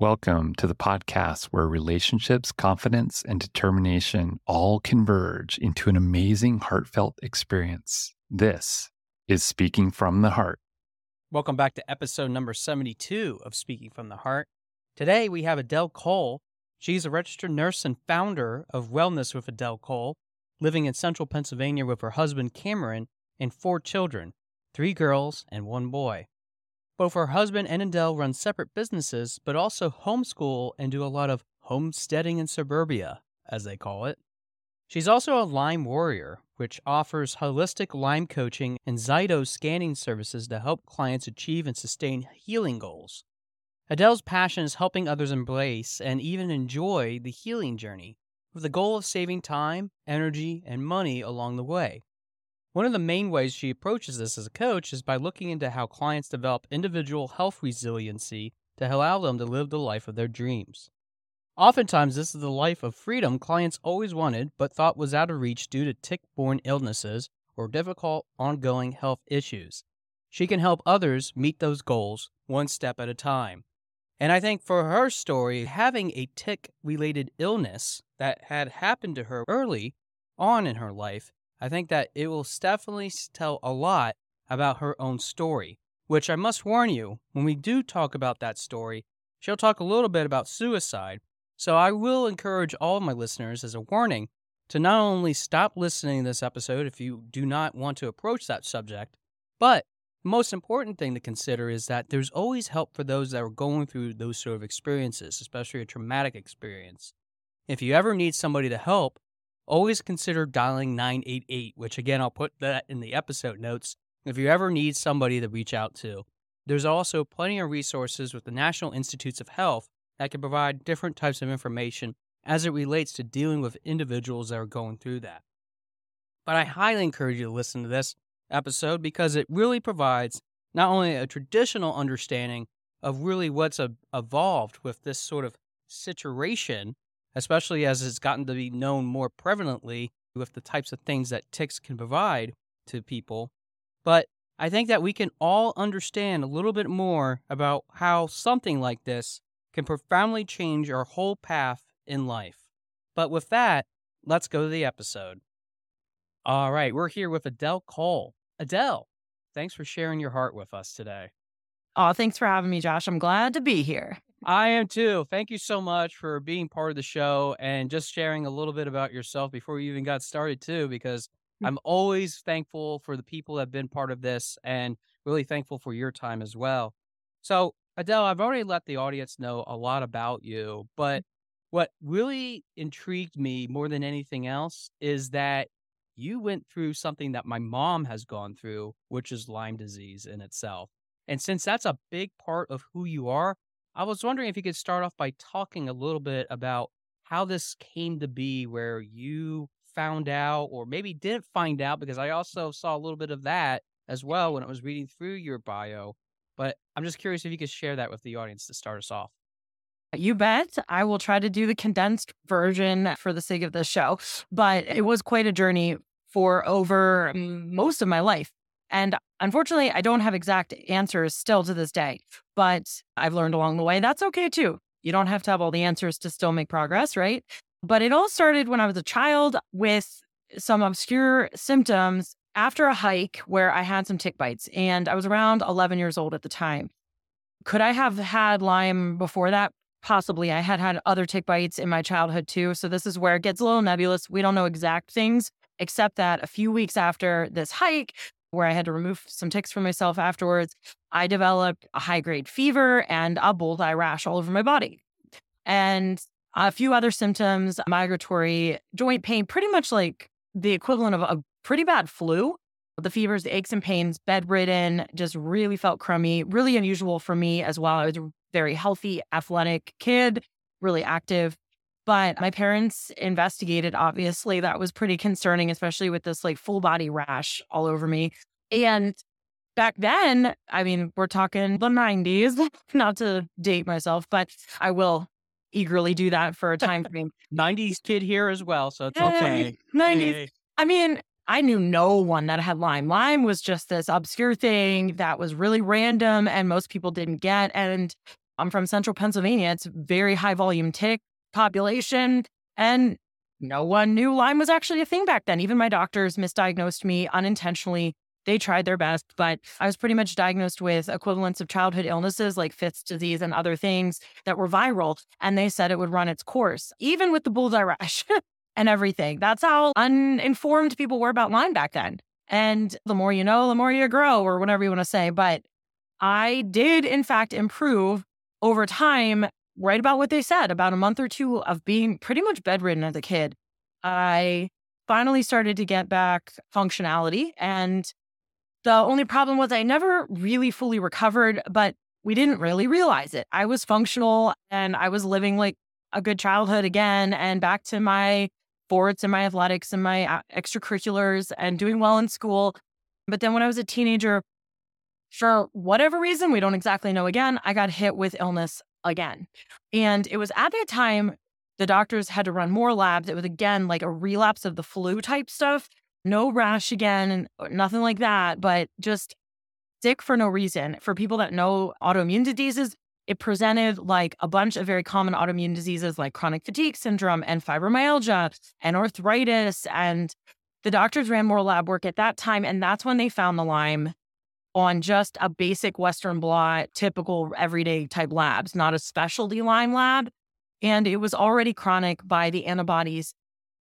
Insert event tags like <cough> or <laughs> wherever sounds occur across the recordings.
Welcome to the podcast where relationships, confidence, and determination all converge into an amazing, heartfelt experience. This is Speaking from the Heart. Welcome back to episode number 72 of Speaking from the Heart. Today we have Adele Cole. She's a registered nurse and founder of Wellness with Adele Cole, living in central Pennsylvania with her husband Cameron and four children three girls and one boy. Both her husband and Adele run separate businesses, but also homeschool and do a lot of homesteading in suburbia, as they call it. She's also a Lyme warrior, which offers holistic Lyme coaching and Zyto scanning services to help clients achieve and sustain healing goals. Adele's passion is helping others embrace and even enjoy the healing journey, with the goal of saving time, energy, and money along the way. One of the main ways she approaches this as a coach is by looking into how clients develop individual health resiliency to allow them to live the life of their dreams. Oftentimes, this is the life of freedom clients always wanted but thought was out of reach due to tick borne illnesses or difficult ongoing health issues. She can help others meet those goals one step at a time. And I think for her story, having a tick related illness that had happened to her early on in her life I think that it will definitely tell a lot about her own story, which I must warn you, when we do talk about that story, she'll talk a little bit about suicide. So I will encourage all of my listeners as a warning to not only stop listening to this episode if you do not want to approach that subject, but the most important thing to consider is that there's always help for those that are going through those sort of experiences, especially a traumatic experience. If you ever need somebody to help, always consider dialing 988, which again, I'll put that in the episode notes if you ever need somebody to reach out to. There's also plenty of resources with the National Institutes of Health that can provide different types of information as it relates to dealing with individuals that are going through that. But I highly encourage you to listen to this episode because it really provides not only a traditional understanding of really what's evolved with this sort of situation especially as it's gotten to be known more prevalently with the types of things that ticks can provide to people. But I think that we can all understand a little bit more about how something like this can profoundly change our whole path in life. But with that, let's go to the episode. All right, we're here with Adele Cole. Adele, thanks for sharing your heart with us today. Oh, thanks for having me, Josh. I'm glad to be here. I am too. Thank you so much for being part of the show and just sharing a little bit about yourself before you even got started, too, because mm. I'm always thankful for the people that have been part of this and really thankful for your time as well. So, Adele, I've already let the audience know a lot about you, but mm. what really intrigued me more than anything else is that you went through something that my mom has gone through, which is Lyme disease in itself. And since that's a big part of who you are, I was wondering if you could start off by talking a little bit about how this came to be, where you found out, or maybe didn't find out, because I also saw a little bit of that as well when I was reading through your bio. But I'm just curious if you could share that with the audience to start us off. You bet. I will try to do the condensed version for the sake of the show. But it was quite a journey for over mm, most of my life. And unfortunately, I don't have exact answers still to this day, but I've learned along the way that's okay too. You don't have to have all the answers to still make progress, right? But it all started when I was a child with some obscure symptoms after a hike where I had some tick bites and I was around 11 years old at the time. Could I have had Lyme before that? Possibly. I had had other tick bites in my childhood too. So this is where it gets a little nebulous. We don't know exact things, except that a few weeks after this hike, where I had to remove some ticks from myself afterwards, I developed a high grade fever and a bullseye rash all over my body. And a few other symptoms, migratory joint pain, pretty much like the equivalent of a pretty bad flu. The fevers, the aches and pains, bedridden, just really felt crummy, really unusual for me as well. I was a very healthy, athletic kid, really active. But my parents investigated, obviously, that was pretty concerning, especially with this like full body rash all over me. And back then, I mean, we're talking the 90s, <laughs> not to date myself, but I will eagerly do that for a time frame. <laughs> 90s kid here as well, so it's okay. 90s. Hey. I mean, I knew no one that had Lyme. Lyme was just this obscure thing that was really random and most people didn't get. And I'm from central Pennsylvania. It's very high volume tick population. And no one knew Lyme was actually a thing back then. Even my doctors misdiagnosed me unintentionally. They tried their best, but I was pretty much diagnosed with equivalents of childhood illnesses like Fifth disease and other things that were viral. And they said it would run its course, even with the bullseye rash <laughs> and everything. That's how uninformed people were about Lyme back then. And the more you know, the more you grow, or whatever you want to say. But I did, in fact, improve over time right about what they said about a month or two of being pretty much bedridden as a kid. I finally started to get back functionality. And the only problem was I never really fully recovered, but we didn't really realize it. I was functional and I was living like a good childhood again and back to my sports and my athletics and my uh, extracurriculars and doing well in school. But then when I was a teenager, for whatever reason, we don't exactly know again, I got hit with illness again. And it was at that time the doctors had to run more labs. It was again like a relapse of the flu type stuff. No rash again nothing like that, but just sick for no reason. For people that know autoimmune diseases, it presented like a bunch of very common autoimmune diseases like chronic fatigue syndrome and fibromyalgia and arthritis. And the doctors ran more lab work at that time. And that's when they found the Lyme on just a basic Western blot, typical everyday type labs, not a specialty Lyme lab. And it was already chronic by the antibodies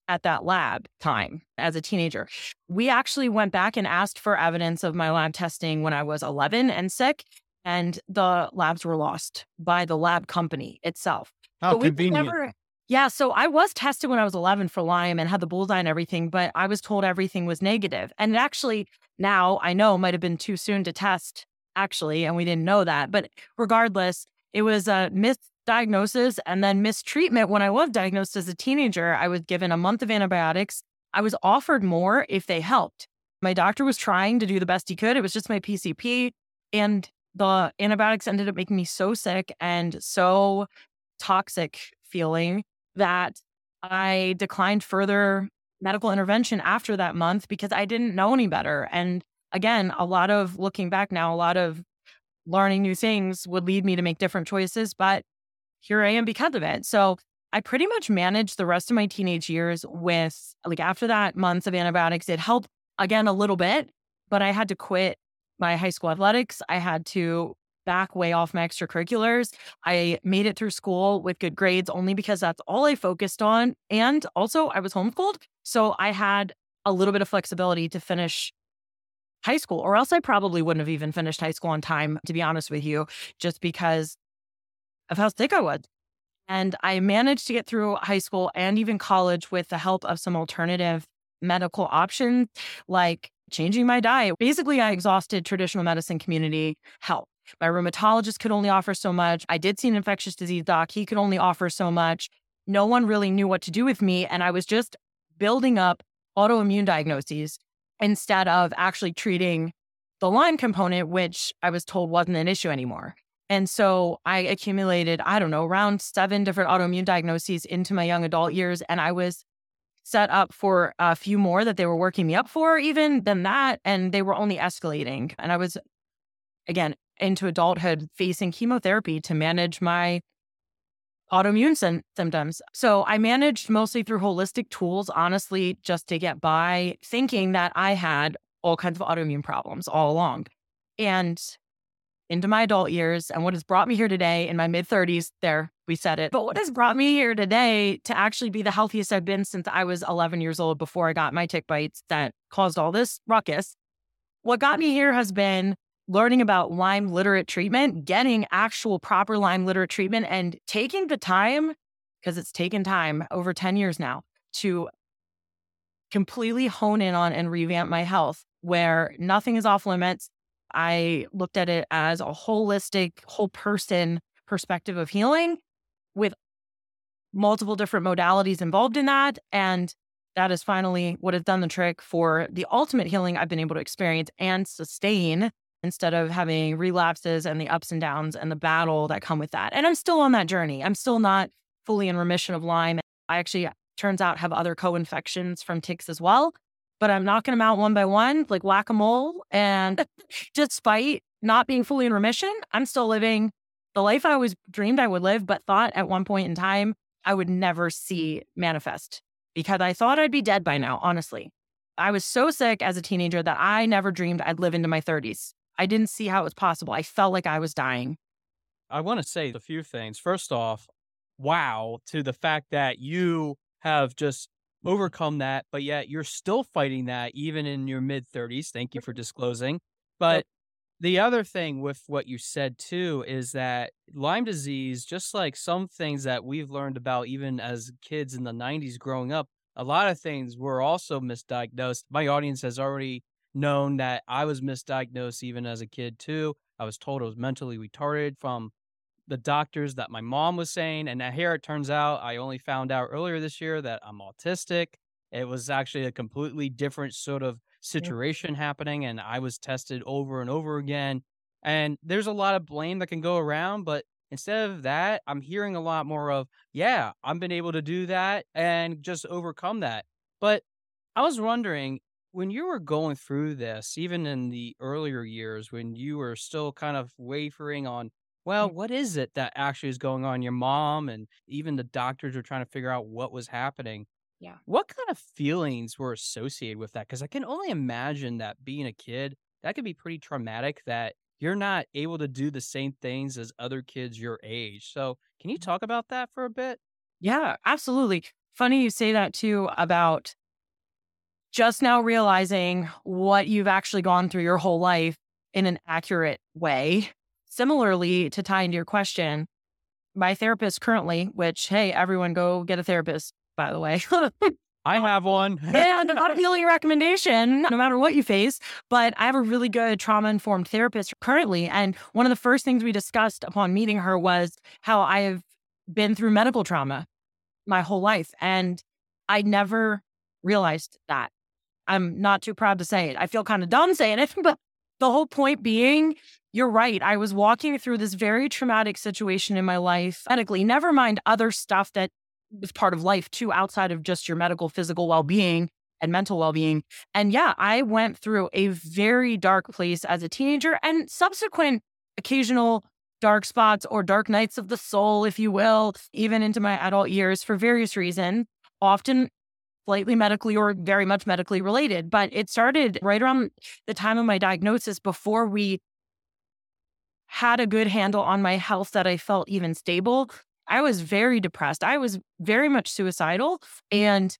at that lab time as a teenager. We actually went back and asked for evidence of my lab testing when I was 11 and sick, and the labs were lost by the lab company itself. How convenient. Never, yeah, so I was tested when I was 11 for Lyme and had the bullseye and everything, but I was told everything was negative. And actually, now I know might have been too soon to test, actually, and we didn't know that. But regardless, it was a misdiagnosis and then mistreatment. When I was diagnosed as a teenager, I was given a month of antibiotics. I was offered more if they helped. My doctor was trying to do the best he could. It was just my PCP. And the antibiotics ended up making me so sick and so toxic feeling that I declined further medical intervention after that month because I didn't know any better. And again, a lot of looking back now, a lot of learning new things would lead me to make different choices, but here I am because of it. So I pretty much managed the rest of my teenage years with, like, after that months of antibiotics. It helped again a little bit, but I had to quit my high school athletics. I had to back way off my extracurriculars. I made it through school with good grades only because that's all I focused on. And also, I was homeschooled. So I had a little bit of flexibility to finish high school, or else I probably wouldn't have even finished high school on time, to be honest with you, just because of how sick I was. And I managed to get through high school and even college with the help of some alternative medical options like changing my diet. Basically, I exhausted traditional medicine community help. My rheumatologist could only offer so much. I did see an infectious disease doc. He could only offer so much. No one really knew what to do with me. And I was just building up autoimmune diagnoses instead of actually treating the Lyme component, which I was told wasn't an issue anymore. And so I accumulated, I don't know, around seven different autoimmune diagnoses into my young adult years. And I was set up for a few more that they were working me up for, even than that. And they were only escalating. And I was, again, into adulthood facing chemotherapy to manage my autoimmune sy- symptoms. So I managed mostly through holistic tools, honestly, just to get by, thinking that I had all kinds of autoimmune problems all along. And into my adult years, and what has brought me here today in my mid 30s, there, we said it. But what has brought me here today to actually be the healthiest I've been since I was 11 years old before I got my tick bites that caused all this ruckus. What got me here has been learning about Lyme literate treatment, getting actual proper Lyme literate treatment, and taking the time, because it's taken time over 10 years now, to completely hone in on and revamp my health where nothing is off limits. I looked at it as a holistic, whole person perspective of healing with multiple different modalities involved in that. And that is finally what has done the trick for the ultimate healing I've been able to experience and sustain instead of having relapses and the ups and downs and the battle that come with that. And I'm still on that journey. I'm still not fully in remission of Lyme. I actually, turns out, have other co infections from ticks as well, but I'm knocking them out one by one, like whack a mole. And <laughs> despite not being fully in remission, I'm still living the life I always dreamed I would live, but thought at one point in time I would never see manifest because I thought I'd be dead by now, honestly. I was so sick as a teenager that I never dreamed I'd live into my 30s. I didn't see how it was possible. I felt like I was dying. I want to say a few things. First off, wow to the fact that you have just overcome that, but yet you're still fighting that even in your mid 30s. Thank you for disclosing. But the other thing with what you said too is that Lyme disease, just like some things that we've learned about even as kids in the 90s growing up, a lot of things were also misdiagnosed. My audience has already known that I was misdiagnosed even as a kid too. I was told I was mentally retarded from the doctors that my mom was saying. And here it turns out I only found out earlier this year that I'm autistic. It was actually a completely different sort of situation happening, and I was tested over and over again. And there's a lot of blame that can go around, but instead of that, I'm hearing a lot more of, yeah, I've been able to do that and just overcome that. But I was wondering, when you were going through this, even in the earlier years, when you were still kind of wavering on well, what is it that actually is going on? Your mom and even the doctors were trying to figure out what was happening. Yeah. What kind of feelings were associated with that? Because I can only imagine that being a kid, that could be pretty traumatic that you're not able to do the same things as other kids your age. So, can you mm-hmm. talk about that for a bit? Yeah, absolutely. Funny you say that too about just now realizing what you've actually gone through your whole life in an accurate way Similarly, to tie into your question, my therapist currently, which, hey, everyone go get a therapist, by the way. <laughs> I have one. <laughs> and not a feeling recommendation, no matter what you face. But I have a really good trauma informed therapist currently. And one of the first things we discussed upon meeting her was how I have been through medical trauma my whole life. And I never realized that. I'm not too proud to say it. I feel kind of dumb saying it, <laughs> but the whole point being you're right. I was walking through this very traumatic situation in my life medically, never mind other stuff that was part of life too, outside of just your medical, physical well being and mental well being. And yeah, I went through a very dark place as a teenager and subsequent occasional dark spots or dark nights of the soul, if you will, even into my adult years for various reasons, often slightly medically or very much medically related. But it started right around the time of my diagnosis before we had a good handle on my health that I felt even stable, I was very depressed. I was very much suicidal. And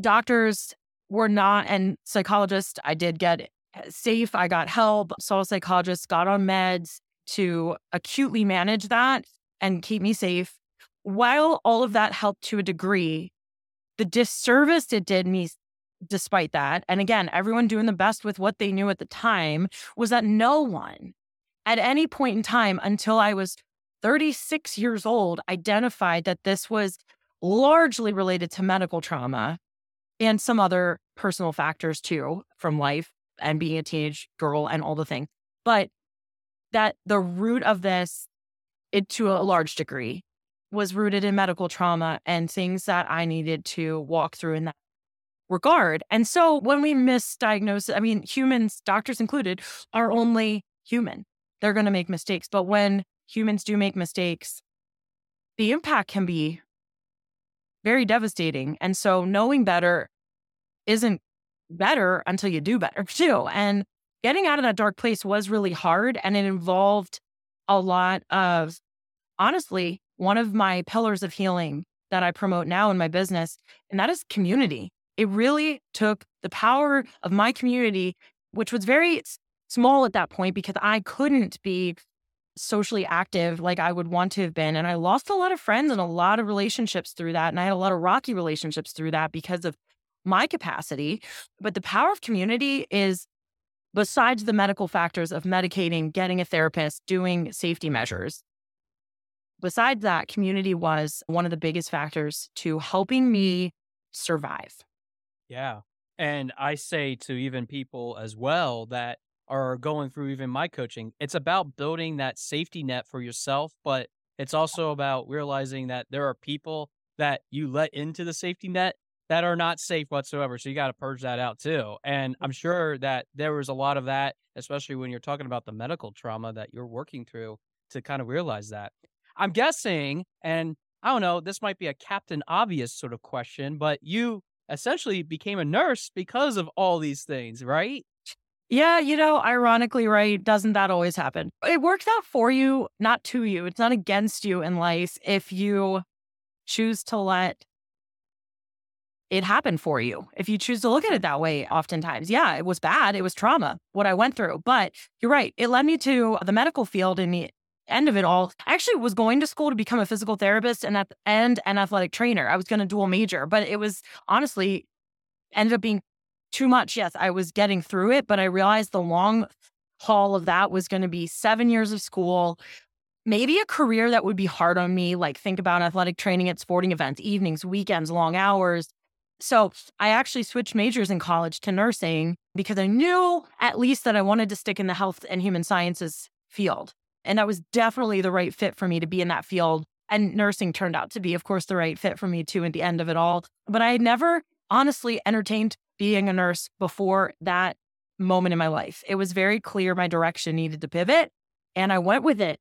doctors were not, and psychologists, I did get eh, safe. I got help, saw a psychologist, got on meds to acutely manage that and keep me safe. While all of that helped to a degree, the disservice it did me despite that, and again, everyone doing the best with what they knew at the time, was that no one at any point in time until I was 36 years old, identified that this was largely related to medical trauma and some other personal factors too from life and being a teenage girl and all the things. But that the root of this, it to a large degree, was rooted in medical trauma and things that I needed to walk through in that regard. And so when we misdiagnose, I mean, humans, doctors included, are only human they're going to make mistakes. But when humans do make mistakes, the impact can be very devastating. And so knowing better isn't better until you do better <laughs> too. And getting out of that dark place was really hard and it involved a lot of honestly one of my pillars of healing that I promote now in my business and that is community. It really took the power of my community which was very small at that point because I couldn't be socially active like I would want to have been. And I lost a lot of friends and a lot of relationships through that. And I had a lot of rocky relationships through that because of my capacity. But the power of community is besides the medical factors of medicating, getting a therapist, doing safety measures. Besides that, community was one of the biggest factors to helping me survive. Yeah. And I say to even people as well that are going through even my coaching. It's about building that safety net for yourself, but it's also about realizing that there are people that you let into the safety net that are not safe whatsoever. So you got to purge that out too. And I'm sure that there was a lot of that, especially when you're talking about the medical trauma that you're working through. to kind of realize that. I'm guessing, and I don't know, this might be a Captain Obvious sort of question, but you essentially became a nurse because of all these things, right? Yeah, you know, ironically, right? Doesn't that always happen? It works out for you, not to you. It's not against you in life if you choose to let it happen for you. If you choose to look at it that way, oftentimes, yeah, it was bad. It was trauma, what I went through. But you're right. It led me to the medical field and end of it all. I actually was going to school to become a physical therapist and, at, and an athletic trainer. I was going to dual major, but it was honestly ended up being too much. Yes, I was getting through it, but I realized the long haul of that was going to be seven years of school, maybe a career that would be hard on me, like think about athletic training at sporting events, evenings, weekends, long hours. So I actually switched majors in college to nursing because I knew at least that I wanted to stick in the health and human sciences field. And that was definitely the right fit for me to be in that field. And nursing turned out to be, of course, the right fit for me too at the end of it all. But I had never honestly entertained being a nurse before that moment in my life. It was very clear my direction needed to pivot, and I went with it.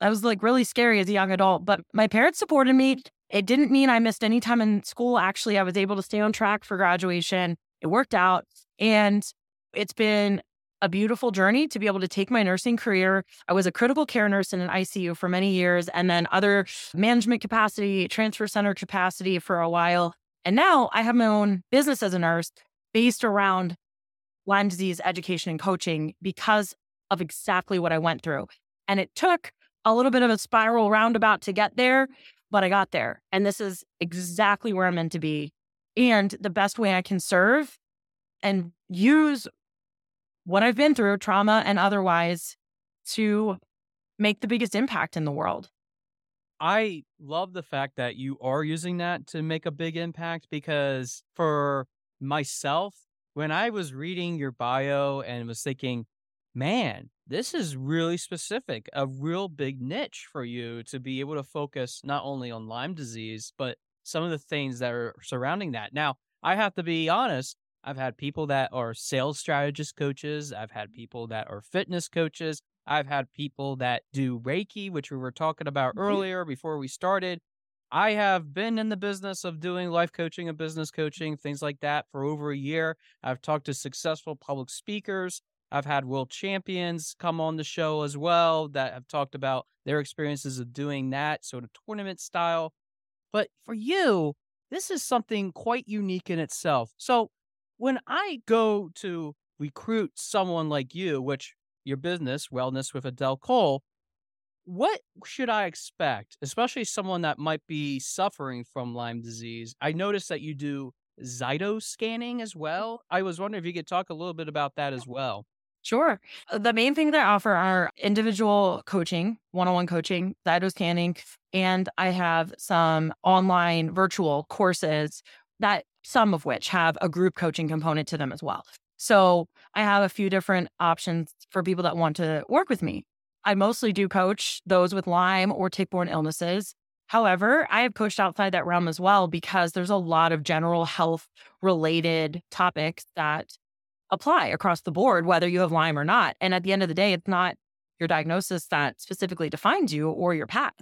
I was like really scary as a young adult, but my parents supported me. It didn't mean I missed any time in school. Actually, I was able to stay on track for graduation. It worked out. And it's been a beautiful journey to be able to take my nursing career. I was a critical care nurse in an ICU for many years and then other management capacity, transfer center capacity for a while. And now I have my own business as a nurse based around Lyme disease education and coaching because of exactly what I went through. And it took a little bit of a spiral roundabout to get there, but I got there. And this is exactly where I'm meant to be. And the best way I can serve and use what I've been through, trauma and otherwise, to make the biggest impact in the world. I love the fact that you are using that to make a big impact because for myself, when I was reading your bio and was thinking, man, this is really specific, a real big niche for you to be able to focus not only on Lyme disease, but some of the things that are surrounding that. Now, I have to be honest, I've had people that are sales strategist coaches, I've had people that are fitness coaches, I've had people that do Reiki, which we were talking about earlier before we started. I have been in the business of doing life coaching and business coaching, things like that, for over a year. I've talked to successful public speakers. I've had world champions come on the show as well that have talked about their experiences of doing that sort of tournament style. But for you, this is something quite unique in itself. So when I go to recruit someone like you, which your business, Wellness with Adele Cole, what should I expect, especially someone that might be suffering from Lyme disease? I noticed that you do Zyto scanning as well. I was wondering if you could talk a little bit about that as well. Sure. Uh, the main things I offer are individual coaching, one on one coaching, Zyto scanning, and I have some online virtual courses that some of which have a group coaching component to them as well. So I have a few different options for people that want to work with me. I mostly do coach those with Lyme or tick borne illnesses. However, I have pushed outside that realm as well because there's a lot of general health related topics that apply across the board, whether you have Lyme or not. And at the end of the day, it's not your diagnosis that specifically defines you or your path.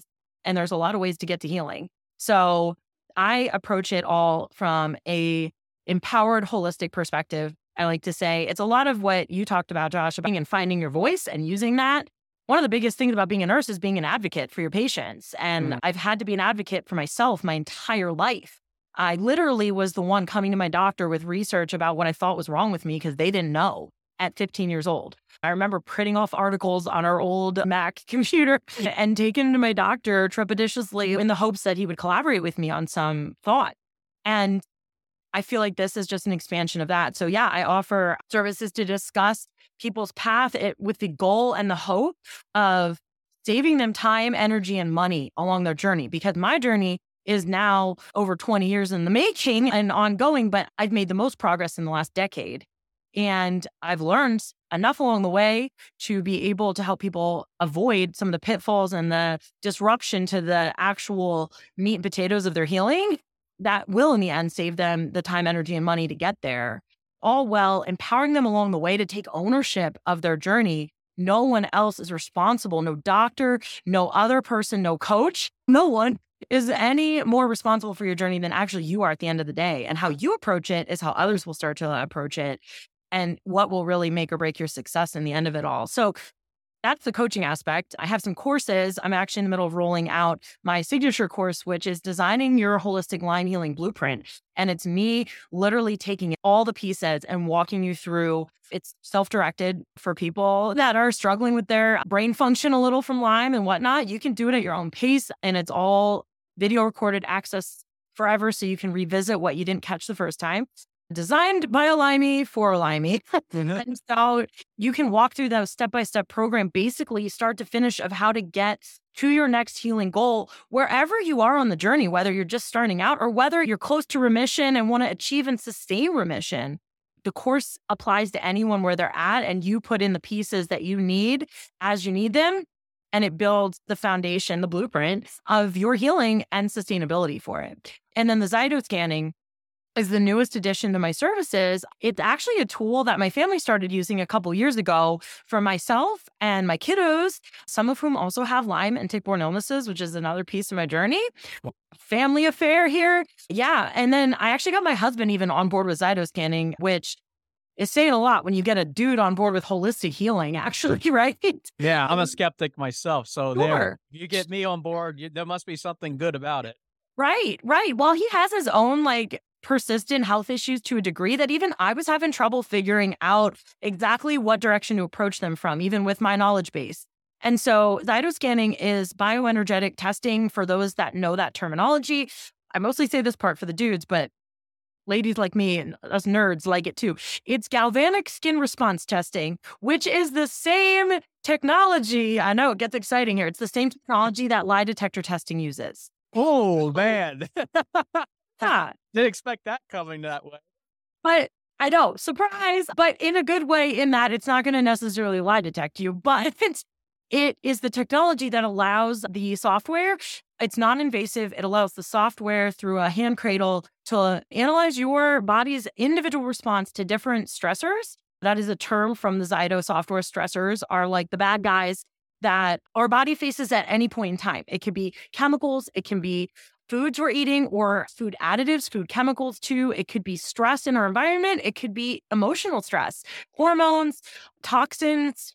And there's a lot of ways to get to healing. So I approach it all from a empowered holistic perspective. I like to say it's a lot of what you talked about, Josh, about and finding your voice and using that one of the biggest things about being a nurse is being an advocate for your patients. And mm. I've had to be an advocate for myself my entire life. I literally was the one coming to my doctor with research about what I thought was wrong with me because they didn't know at 15 years old. I remember printing off articles on our old <laughs> Mac computer <laughs> and taking to my doctor trepidatiously in the hopes that he would collaborate with me on some thought. And I feel like this is just an expansion of that. So, yeah, I offer services to discuss people's path it, with the goal and the hope of saving them time, energy, and money along their journey. Because my journey is now over 20 years in the making and ongoing, but I've made the most progress in the last decade. And I've learned enough along the way to be able to help people avoid some of the pitfalls and the disruption to the actual meat and potatoes of their healing that will, in the end, save them the time, energy, and money to get there all well empowering them along the way to take ownership of their journey No one else is responsible. No doctor, no other person, no coach, no one is any more responsible for your journey than actually you are at the end of the day. And how you approach it is how others will start to approach it and what will really make or break your success in the end of it all. So that's the coaching aspect. I have some courses. I'm actually in the middle of rolling out my signature course, which is designing your holistic Lyme healing blueprint. And it's me literally taking all the pieces and walking you through. It's self directed for people that are struggling with their brain function a little from Lyme and whatnot. You can do it at your own pace, and it's all video recorded access forever. So you can revisit what you didn't catch the first time designed by a Lymie for a Lymie. <laughs> and so you can walk through that step by step program, basically start to finish, of how to get to your next healing goal wherever you are on the journey, whether you're just starting out or whether you're close to remission and want to achieve and sustain remission. The course applies to anyone where they're at, and you put in the pieces that you need as you need them. And it builds the foundation, the blueprint of your healing and sustainability for it. And then the Zyto scanning is the newest addition to my services. It's actually a tool that my family started using a couple years ago for myself and my kiddos, some of whom also have Lyme and tick-borne illnesses, which is another piece of my journey. Family affair here. Yeah. And then I actually got my husband even on board with Zyto scanning, which is saying a lot when you get a dude on board with holistic healing, <laughs> actually, right? Yeah, I'm a <laughs> skeptic myself. So sure. there, you get me on board, you, there must be something good about it. Right, right. Well, he has his own like persistent health issues to a degree that even I was having trouble figuring out exactly what direction to approach them from, even with my knowledge base. And so, scanning is bioenergetic testing for those that know that terminology. I mostly say this part for the dudes, but ladies like me and us nerds like it too. It's galvanic skin response testing, which is the same technology. I know it gets exciting here. It's the same technology that lie detector testing uses. Oh, man. <laughs> Yeah. <laughs> Didn't expect that coming that way. But I know, surprise, but in a good way, in that it's not going to necessarily lie detect you, <laughs> but it's it is the technology that allows the software. It's non invasive. It allows the software through a hand cradle to analyze your body's individual response to different stressors. That is a term from the Zyto software. Stressors are like the bad guys that our body faces at any point in time. It could be chemicals, it can be foods we're eating or food additives, food chemicals too. It could be stress in our environment. It could be emotional stress, hormones, toxins,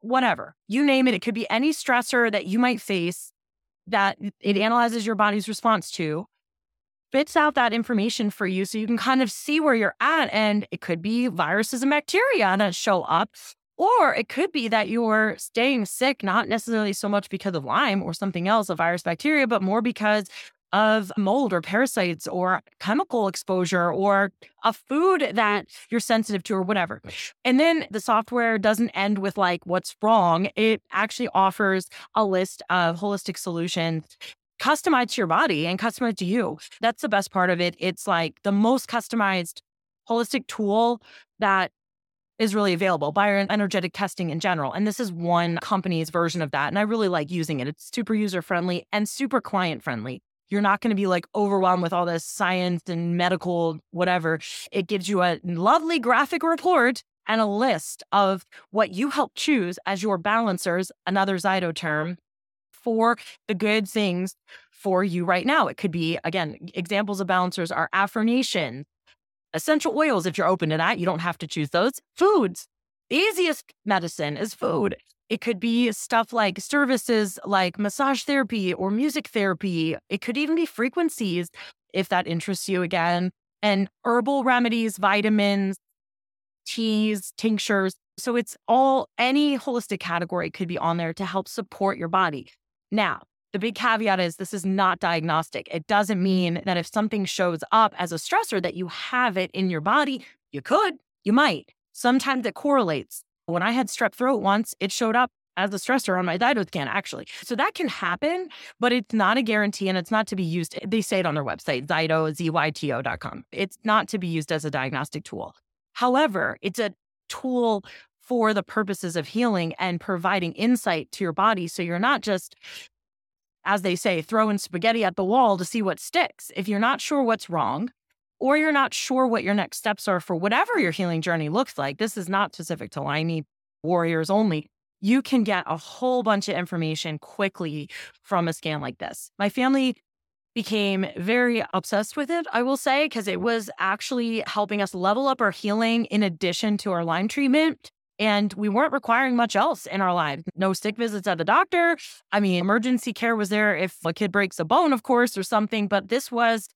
whatever. You name it. It could be any stressor that you might face that it analyzes your body's response to, spits out that information for you so you can kind of see where you're at. And it could be viruses and bacteria that show up. Or it could be that you're staying sick, not necessarily so much because of Lyme or something else, a virus, bacteria, but more because of mold or parasites or chemical exposure or a food that you're sensitive to or whatever. And then the software doesn't end with like what's wrong. It actually offers a list of holistic solutions customized to your body and customized to you. That's the best part of it. It's like the most customized holistic tool that is really available bioenergetic testing in general and this is one company's version of that and i really like using it it's super user friendly and super client friendly you're not going to be like overwhelmed with all this science and medical whatever. It gives you a lovely graphic report and a list of what you help choose as your balancers, another Zyto term, for the good things for you right now. It could be, again, examples of balancers are affirmation, essential oils. If you're open to that, you don't have to choose those. Foods. The easiest medicine is food. It could be stuff like services like massage therapy or music therapy. It could even be frequencies if that interests you again, and herbal remedies, vitamins, teas, tinctures. So it's all any holistic category could be on there to help support your body. Now, the big caveat is this is not diagnostic. It doesn't mean that if something shows up as a stressor that you have it in your body. You could, you might. Sometimes it correlates. When I had strep throat once, it showed up as a stressor on my Zyto scan, actually. So that can happen, but it's not a guarantee and it's not to be used. Eh, they say it on their website, Zyto, Z-Y-T-O.com. It's not to be used as a diagnostic tool. However, it's a tool for the purposes of healing and providing insight to your body. So you're not just, as they say, throwing spaghetti at the wall to see what sticks. If you're not sure what's wrong, or you're not sure what your next steps are for whatever your healing journey looks like, this is not specific to Lyme warriors only. you can get a whole bunch of information quickly from a scan like this. My family became very obsessed with it, I will say, because it was actually helping us level up our healing in addition to our Lyme treatment. And we weren't requiring much else in our lives. No sick visits at the doctor. I mean, emergency care was there if a kid breaks a bone, of course, or something. But this was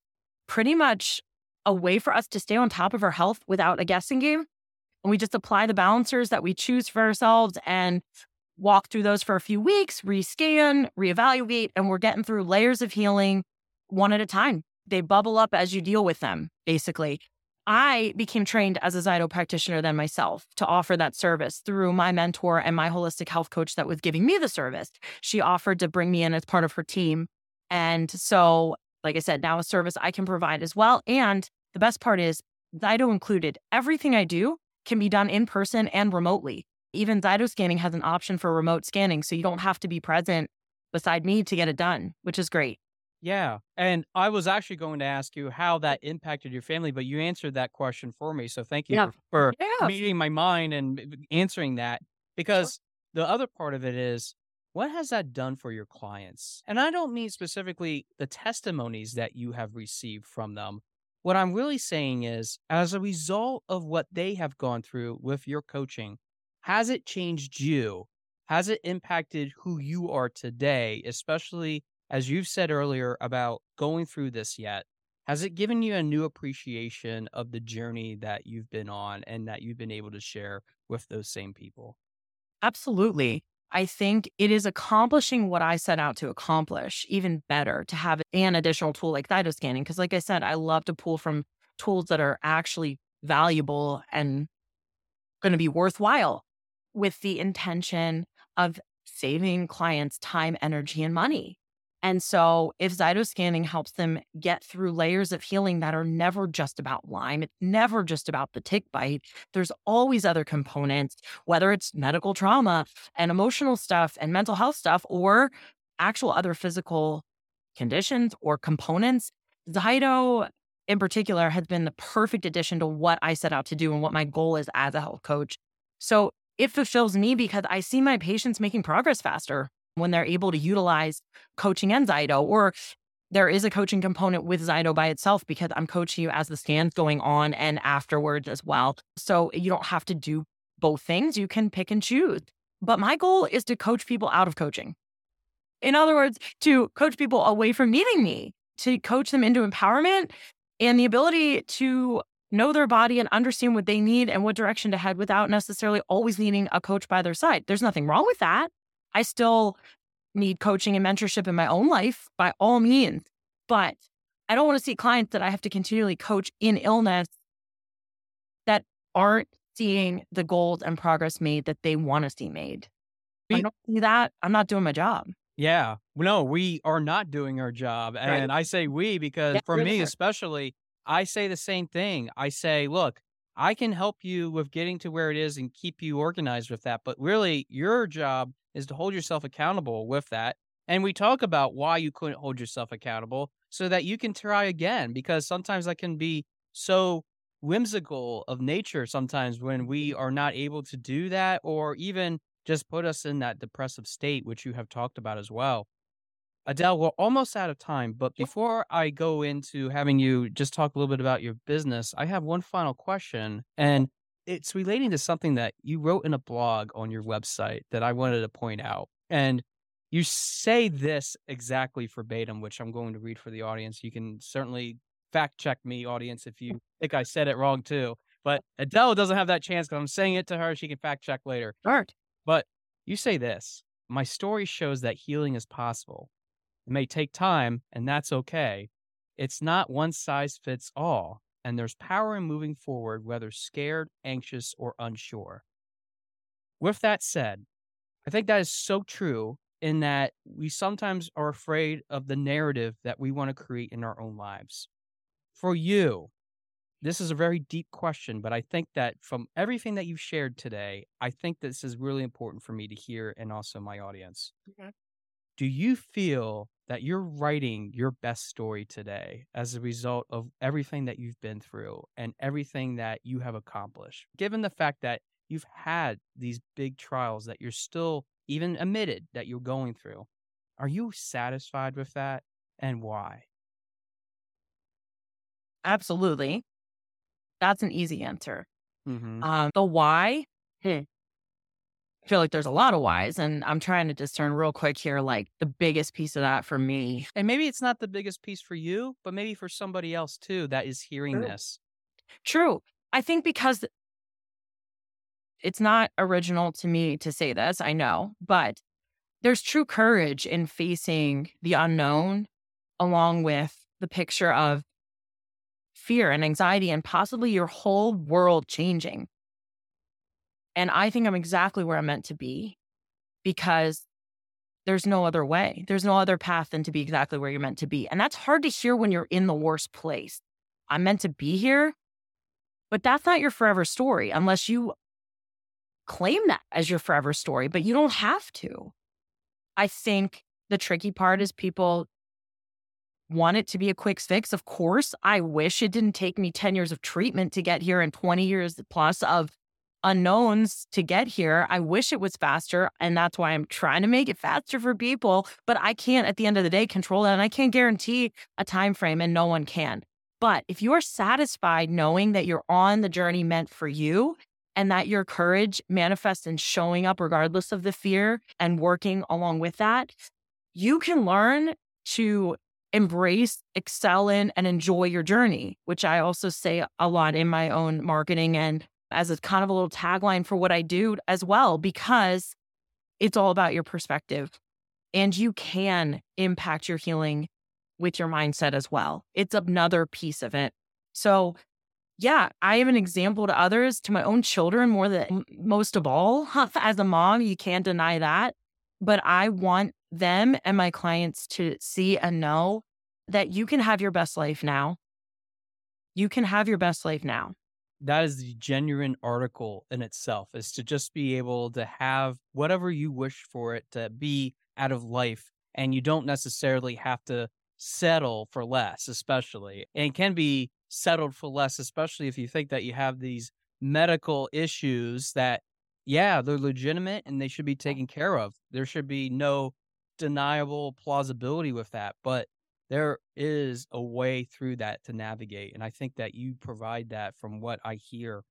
pretty much a way for us to stay on top of our health without a guessing game. And we just apply the balancers that we choose for ourselves and walk through those for a few weeks, rescan, reevaluate, and we're getting through layers of healing one at a time. They bubble up as you deal with them, basically. I became trained as a Zyto practitioner then myself to offer that service through my mentor and my holistic health coach that was giving me the service. She offered to bring me in as part of her team. And so, like I said, now a service I can provide as well. And the best part is Zyto included. Everything I do can be done in person and remotely. Even Zyto scanning has an option for remote scanning. So you don't have to be present beside me to get it done, which is great. Yeah. And I was actually going to ask you how that impacted your family, but you answered that question for me. So thank you Yeah. for, Yeah. meeting my mind and answering that because the other part of it is what has that done for your clients? And I don't mean specifically the testimonies that you have received from them. What I'm really saying is, as a result of what they have gone through with your coaching, has it changed you? Has it impacted who you are today, especially as you've said earlier about going through this yet? Has it given you a new appreciation of the journey that you've been on and that you've been able to share with those same people? Absolutely. I think it is accomplishing what I set out to accomplish even better to have an additional tool like scanning. Because, like I said, I love to pull from tools that are actually valuable and going to be worthwhile with the intention of saving clients time, energy, and money. And so, if Zyto scanning helps them get through layers of healing that are never just about Lyme, it's never just about the tick bite, there's always other components, whether it's medical trauma and emotional stuff and mental health stuff, or actual other physical conditions or components. Zyto, in particular, has been the perfect addition to what I set out to do and what my goal is as a health coach. So, it fulfills me because I see my patients making progress faster when they're able to utilize coaching and Zyto, or there is a coaching component with Zyto by itself because I'm coaching you as the scan's going on and afterwards as well. So you don't have to do both things. You can pick and choose. But my goal is to coach people out of coaching. In other words, to coach people away from needing me, to coach them into empowerment and the ability to know their body and understand what they need and what direction to head without necessarily always needing a coach by their side. There's nothing wrong with that. I still need coaching and mentorship in my own life by all means, but I don't want to see clients that I have to continually coach in illness that aren't seeing the goals and progress made that they want to see made. If I don't see that, I'm not doing my job. Yeah. No, we are not doing our job. And I say we because Yeah, for me, especially, I say the same thing. I say, look, I can help you with getting to where it is and keep you organized with that. But really, your job is to hold yourself accountable with that. And we talk about why you couldn't hold yourself accountable so that you can try again, because sometimes that can be so whimsical of nature sometimes when mm-hmm. we are not able to do that or even just put us in that depressive state, which you have talked about as well. Adele, we're almost out of time, but before I go into having you just talk a little bit about your business, I have one final question. And it's relating to something that you wrote in a blog on your website that I wanted to point out. And you say this exactly verbatim, which I'm going to read for the audience. You can certainly fact check me, audience, if you think I said it wrong too. But Adele doesn't have that chance because I'm saying it to her. She can fact check later. Art. But you say this My story shows that healing is possible. It may take time, and that's okay. It's not one size fits all, and there's power in moving forward, whether scared, anxious, or unsure. With that said, I think that is so true in that we sometimes are afraid of the narrative that we want to create in our own lives. For you, this is a very deep question, but I think that from everything that you've shared today, I think this is really important for me to hear and also my audience. Okay. Do you feel that you're writing your best story today as a result of everything that you've been through and everything that you have accomplished? Given the fact that you've had these big trials that you're still even admitted that you're going through. Are you satisfied with that and why? Absolutely. That's an easy answer. Mm-hmm. Um, the why, hmm. I feel like there's a lot of whys, and I'm trying to discern real quick here, like the biggest piece of that for me. And maybe it's not the biggest piece for you, but maybe for somebody else too that is hearing True. this. True. I think because it's not original to me to say this, I know, but there's true courage in facing the unknown along with the picture of fear and anxiety and possibly your whole world changing. And I think I'm exactly where I'm meant to be because there's no other way. There's no other path than to be exactly where you're meant to be. And that's hard to hear when you're in the worst place. I'm meant to be here, but that's not your forever story unless you claim that as your forever story, but you don't have to. I think the tricky part is people want it to be a quick fix. Of course, I wish it didn't take me 10 years of treatment to get here and 20 years plus of unknowns to get here. I wish it was faster. And that's why I'm trying to make it faster for people. But I can't at the end of the day control that. And I can't guarantee a time frame and no one can. But if you are satisfied knowing that you're on the journey meant for you and that your courage manifests in showing up regardless of the fear and working along with that, you can learn to embrace, excel in, and enjoy your journey, which I also say a lot in my own marketing and as a kind of a little tagline for what I do as well, because it's all about your perspective and you can impact your healing with your mindset as well. It's another piece of it. So, yeah, I am an example to others, to my own children, more than most of all. <laughs> As a mom, you can't deny that. But I want them and my clients to see and know that you can have your best life now. You can have your best life now. That is the genuine article in itself, is to just be able to have whatever you wish for it to be out of life. And you don't necessarily have to settle for less, especially. And can be settled for less, especially if you think that you have these medical issues that, yeah, they're legitimate and they should be taken care of. There should be no deniable plausibility with that. But there is a way through that to navigate. And I think that you provide that from what I hear.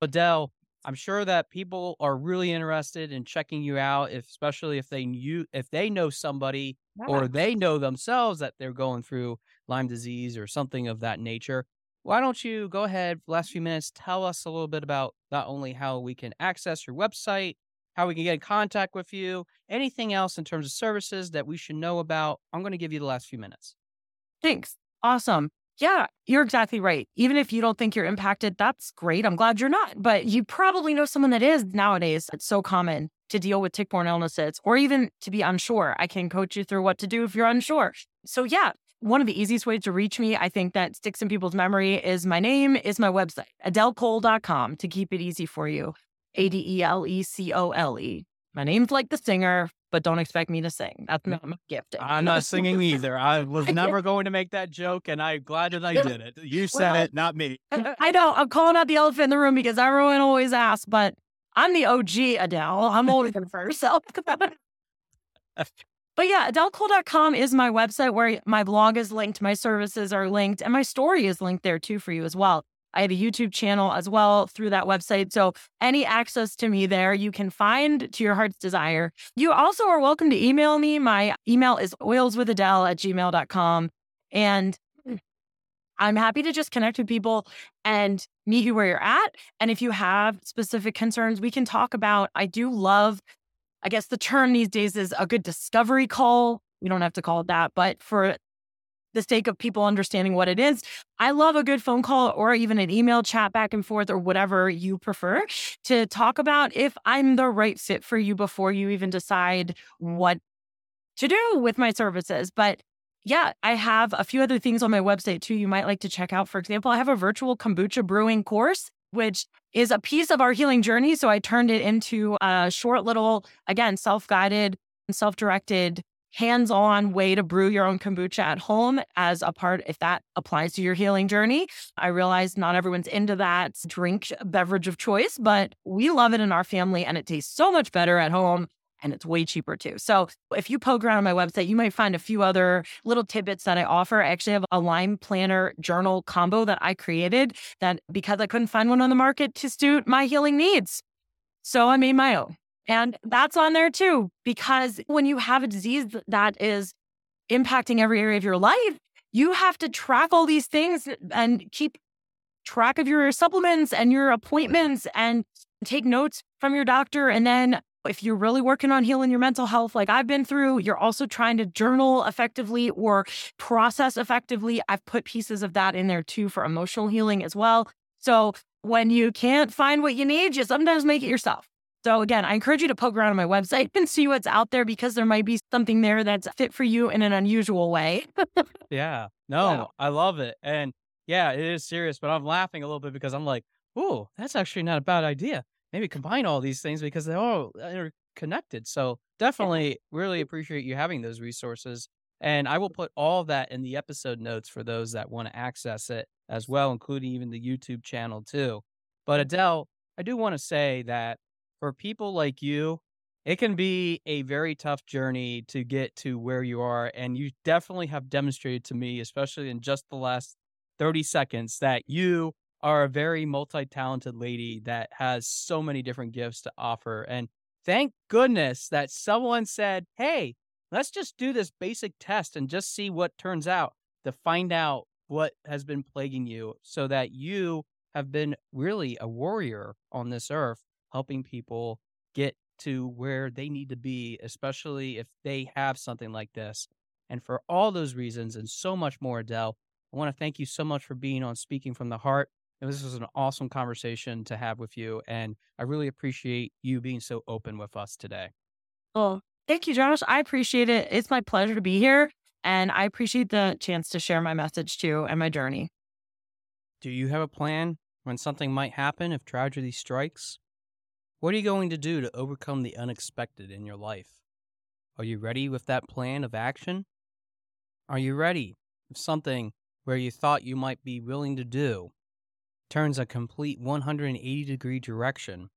Adele, I'm sure that people are really interested in checking you out, if, especially if they knew if they know somebody yeah. or they know themselves that they're going through Lyme disease or something of that nature. Why don't you go ahead, last few minutes, tell us a little bit about not only how we can access your website, how we can get in contact with you, anything else in terms of services that we should know about. I'm going to give you the last few minutes. Thanks. Awesome. Yeah, you're exactly right. Even if you don't think you're impacted, that's great. I'm glad you're not. But you probably know someone that is nowadays. It's so common to deal with tick borne illnesses or even to be unsure. I can coach you through what to do if you're unsure. So, yeah, one of the easiest ways to reach me, I think that sticks in people's memory is my name is my website, adelecole.com to keep it easy for you. A D E L E C O L E. My name's like the singer, but don't expect me to sing. That's not my gift. I'm <laughs> not singing either. I <laughs> was never going to make that joke, and I'm glad that I did it. You said well, it, not me. <laughs> I know. I'm calling out the elephant in the room because everyone always asks, but I'm the OG Adele. I'm older than first. So. but yeah, adelecole.com is my website where my blog is linked, my services are linked, and my story is linked there too for you as well. I have a YouTube channel as well through that website. So any access to me there, you can find to your heart's desire. You also are welcome to email me. My email is oilswithadele at gmail.com. And hmm. I'm happy to just connect with people and meet you where you're at. And if you have specific concerns, we can talk about. I do love, I guess the term these days is a good discovery call. We don't have to call it that, but for the sake of people understanding what it is. I love a good phone call or even an email chat back and forth or whatever you prefer to talk about if I'm the right fit for you before you even decide what to do with my services. But yeah, I have a few other things on my website too you might like to check out. For example, I have a virtual kombucha brewing course which is a piece of our healing journey. So I turned it into a short little, again, self guided, and self directed hands on way to brew your own kombucha at home as a part, if that applies to your healing journey. I realize not everyone's into that drink beverage of choice, but we love it in our family and it tastes so much better at home and it's way cheaper too. So if you poke around on my website, you might find a few other little tidbits that I offer. I actually have a Lyme planner journal combo that I created that because I couldn't find one on the market to suit my healing needs. So I made my own. And that's on there too, because when you have a disease that is impacting every area of your life, you have to track all these things and keep track of your supplements and your appointments and take notes from your doctor. And then if you're really working on healing your mental health, like I've been through, you're also trying to journal effectively or process effectively. I've put pieces of that in there too for emotional healing as well. So when you can't find what you need, you sometimes make it yourself. So again, I encourage you to poke around on my website and see what's out there because there might be something there that's fit for you in an unusual way. yeah. <laughs> No, yeah. I love it. And yeah, it is serious, but I'm laughing a little bit because I'm like, ooh, that's actually not a bad idea. Maybe combine all these things because they're all uh, interconnected. So definitely really appreciate you having those resources. And I will put all that in the episode notes for those that want to access it as well, including even the YouTube channel too. But Adele, I do want to say that for people like you, it can be a very tough journey to get to where you are. And you definitely have demonstrated to me, especially in just the last 30 seconds, that you are a very multi talented lady that has so many different gifts to offer. And thank goodness that someone said, Hey, let's just do this basic test and just see what turns out to find out what has been plaguing you so that you have been really a warrior on this earth helping people get to where they need to be, especially if they have something like this. And for all those reasons and so much more, Adele, I want to thank you so much for being on Speaking from the Heart. And this was an awesome conversation to have with you. And I really appreciate you being so open with us today. Well, thank you, Josh. I appreciate it. It's my pleasure to be here. And I appreciate the chance to share my message too and my journey. Do you have a plan when something might happen if tragedy strikes? What are you going to do to overcome the unexpected in your life? Are you ready with that plan of action? Are you ready if something where you thought you might be willing to do turns a complete 180 degree direction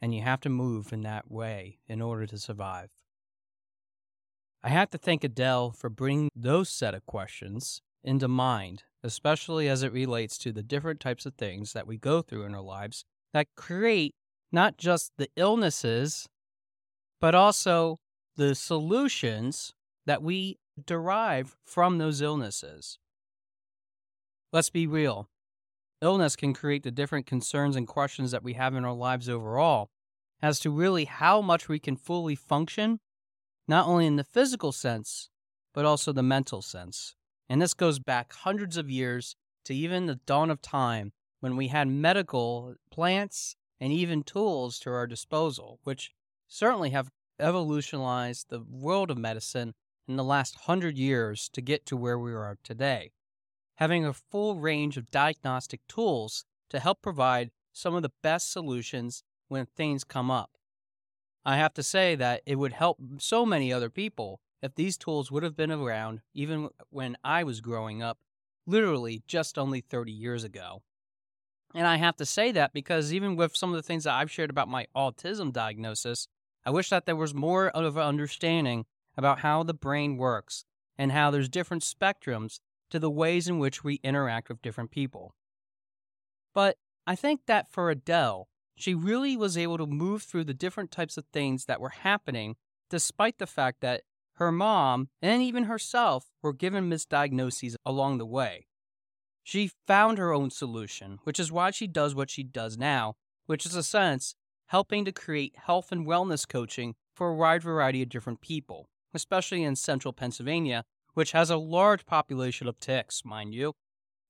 and you have to move in that way in order to survive? I have to thank Adele for bringing those set of questions into mind, especially as it relates to the different types of things that we go through in our lives that create not just the illnesses, but also the solutions that we derive from those illnesses. Let's be real. Illness can create the different concerns and questions that we have in our lives overall as to really how much we can fully function, not only in the physical sense, but also the mental sense. And this goes back hundreds of years to even the dawn of time when we had medical plants and even tools to our disposal, which certainly have evolutionized the world of medicine in the last hundred years to get to where we are today. Having a full range of diagnostic tools to help provide some of the best solutions when things come up. I have to say that it would help so many other people if these tools would have been around even when I was growing up, literally just only 30 years ago. And I have to say that because even with some of the things that I've shared about my autism diagnosis, I wish that there was more of an understanding about how the brain works and how there's different spectrums to the ways in which we interact with different people. But I think that for Adele, she really was able to move through the different types of things that were happening despite the fact that her mom and even herself were given misdiagnoses along the way. She found her own solution, which is why she does what she does now, which is a sense helping to create health and wellness coaching for a wide variety of different people, especially in central Pennsylvania, which has a large population of ticks, mind you.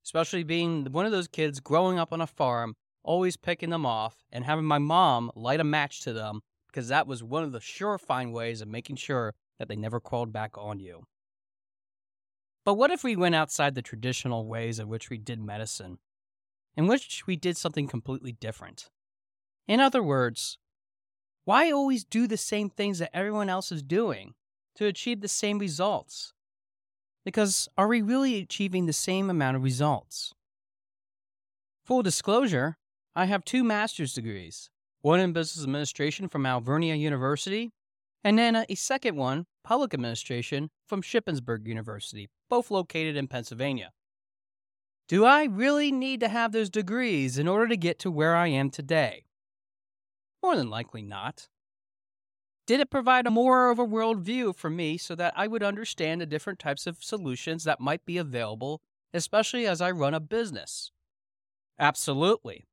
Especially being one of those kids growing up on a farm, always picking them off, and having my mom light a match to them because that was one of the surefire ways of making sure that they never crawled back on you. But what if we went outside the traditional ways in which we did medicine, in which we did something completely different? In other words, why always do the same things that everyone else is doing? to achieve the same results. Because are we really achieving the same amount of results? Full disclosure, I have two master's degrees one in business administration from Alvernia University, and then uh, a second one, public administration, from Shippensburg University, both located in Pennsylvania. Do I really need to have those degrees in order to get to where I am today? More than likely not. Did it provide a more of a worldview for me so that I would understand the different types of solutions that might be available, especially as I run a business? Absolutely.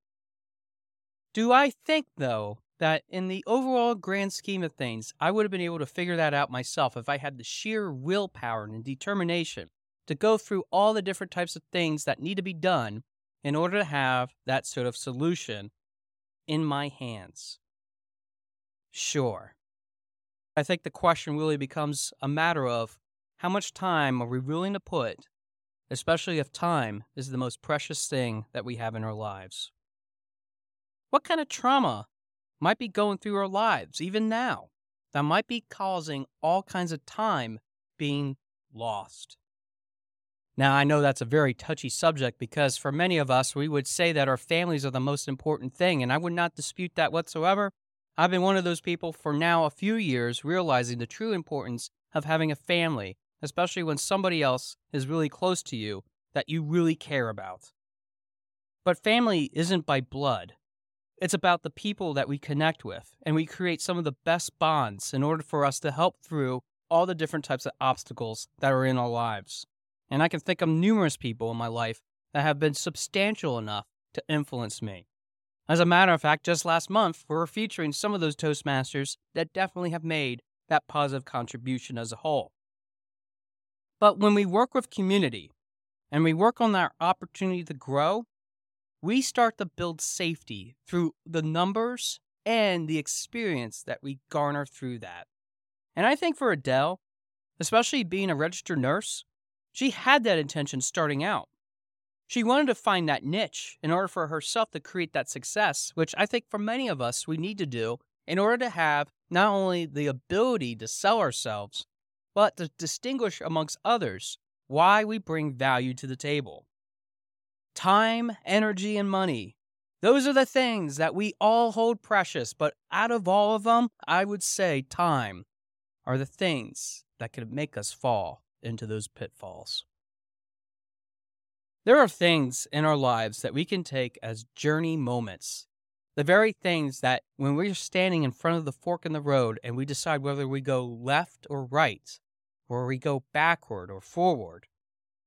Do I think, though, that in the overall grand scheme of things, I would have been able to figure that out myself if I had the sheer willpower and determination to go through all the different types of things that need to be done in order to have that sort of solution in my hands? Sure. I think the question really becomes a matter of how much time are we willing to put, especially if time is the most precious thing that we have in our lives. What kind of trauma might be going through our lives, even now, that might be causing all kinds of time being lost? Now, I know that's a very touchy subject because for many of us, we would say that our families are the most important thing, and I would not dispute that whatsoever. I've been one of those people for now a few years realizing the true importance of having a family, especially when somebody else is really close to you that you really care about. But family isn't by blood. It's about the people that we connect with, and we create some of the best bonds in order for us to help through all the different types of obstacles that are in our lives. And I can think of numerous people in my life that have been substantial enough to influence me. As a matter of fact, just last month, we were featuring some of those Toastmasters that definitely have made that positive contribution as a whole. But when we work with community and we work on our opportunity to grow, we start to build safety through the numbers and the experience that we garner through that. And I think for Adele, especially being a registered nurse, she had that intention starting out. She wanted to find that niche in order for herself to create that success, which I think for many of us we need to do in order to have not only the ability to sell ourselves, but to distinguish amongst others why we bring value to the table time, energy, and money. Those are the things that we all hold precious, but out of all of them, I would say time are the things that could make us fall into those pitfalls. There are things in our lives that we can take as journey moments. The very things that when we're standing in front of the fork in the road and we decide whether we go left or right, or we go backward or forward,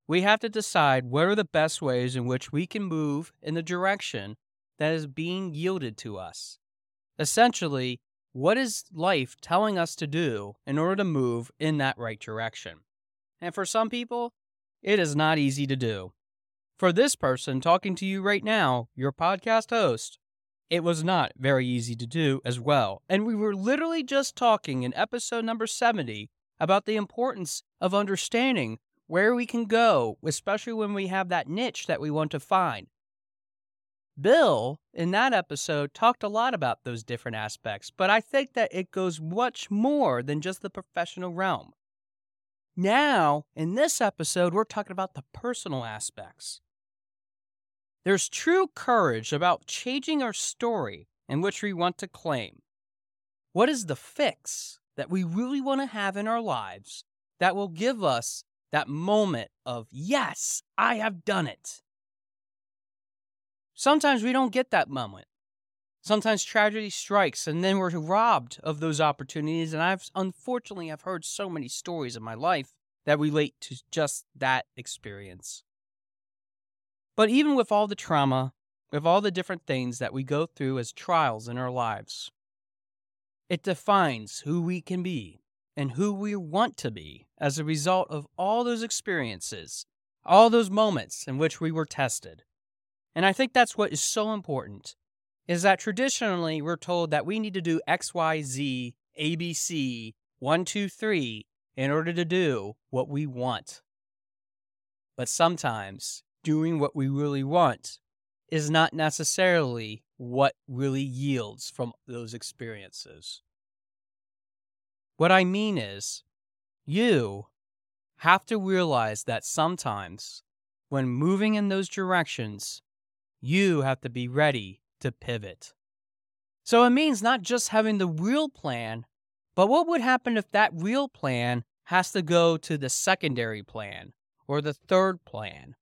we have to decide what are the best ways in which we can move in the direction that is being yielded to us. Essentially, what is life telling us to do in order to move in that right direction? And for some people, it is not easy to do. For this person talking to you right now, your podcast host, it was not very easy to do as well. And we were literally just talking in episode number 70 about the importance of understanding where we can go, especially when we have that niche that we want to find. Bill, in that episode, talked a lot about those different aspects, but I think that it goes much more than just the professional realm. Now, in this episode, we're talking about the personal aspects. There's true courage about changing our story in which we want to claim. What is the fix that we really want to have in our lives that will give us that moment of, yes, I have done it. Sometimes we don't get that moment. Sometimes tragedy strikes and then we're robbed of those opportunities. And I've unfortunately I've heard so many stories in my life that relate to just that experience. But even with all the trauma, with all the different things that we go through as trials in our lives, it defines who we can be and who we want to be as a result of all those experiences, all those moments in which we were tested. And I think that's what is so important is that traditionally we're told that we need to do X, Y, Z, ABC, one, two, three in order to do what we want. But sometimes doing what we really want is not necessarily what really yields from those experiences. What I mean is, you have to realize that sometimes when moving in those directions, you have to be ready to pivot. So it means not just having the real plan, but what would happen if that real plan has to go to the secondary plan or the third plan,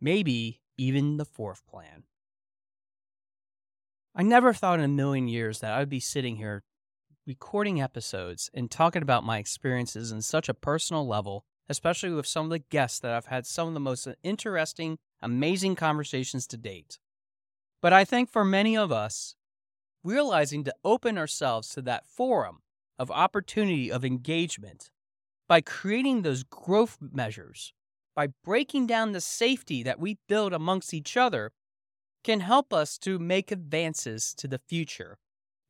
maybe even the fourth plan? I never thought in a million years that I would be sitting here recording episodes and talking about my experiences in such a personal level, especially with some of the guests that I've had some of the most interesting, amazing conversations to date. But I think for many of us, realizing to open ourselves to that forum of opportunity of engagement by creating those growth measures, by breaking down the safety that we build amongst each other, can help us to make advances to the future.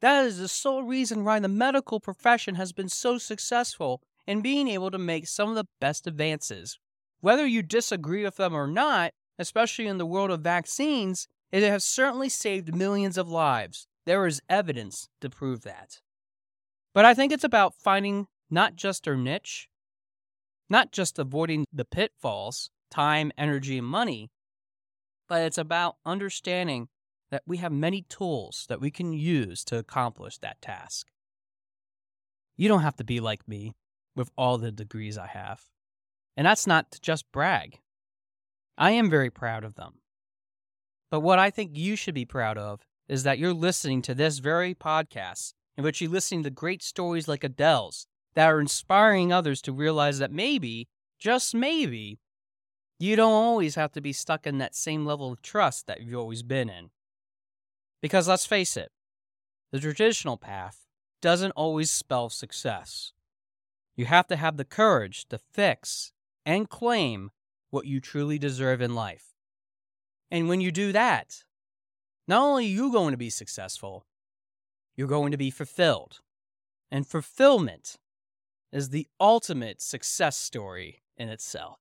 That is the sole reason why the medical profession has been so successful in being able to make some of the best advances. Whether you disagree with them or not, especially in the world of vaccines, it has certainly saved millions of lives. There is evidence to prove that. But I think it's about finding not just our niche, not just avoiding the pitfalls, time, energy, and money, but it's about understanding that we have many tools that we can use to accomplish that task. You don't have to be like me with all the degrees I have. And that's not to just brag. I am very proud of them. But what I think you should be proud of is that you're listening to this very podcast in which you're listening to great stories like Adele's that are inspiring others to realize that maybe, just maybe, you don't always have to be stuck in that same level of trust that you've always been in. Because let's face it, the traditional path doesn't always spell success. You have to have the courage to fix and claim what you truly deserve in life. And when you do that, not only are you going to be successful, you're going to be fulfilled. And fulfillment is the ultimate success story in itself.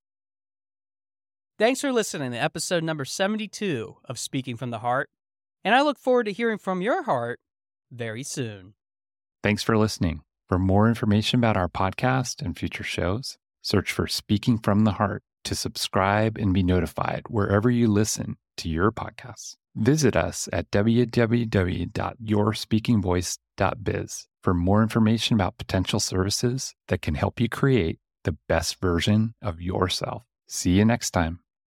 Thanks for listening to episode number 72 of Speaking from the Heart, and I look forward to hearing from your heart very soon. Thanks for listening. For more information about our podcast and future shows, search for Speaking from the Heart to subscribe and be notified wherever you listen to your podcasts. Visit us at www.yourspeakingvoice.biz for more information about potential services that can help you create the best version of yourself. See you next time.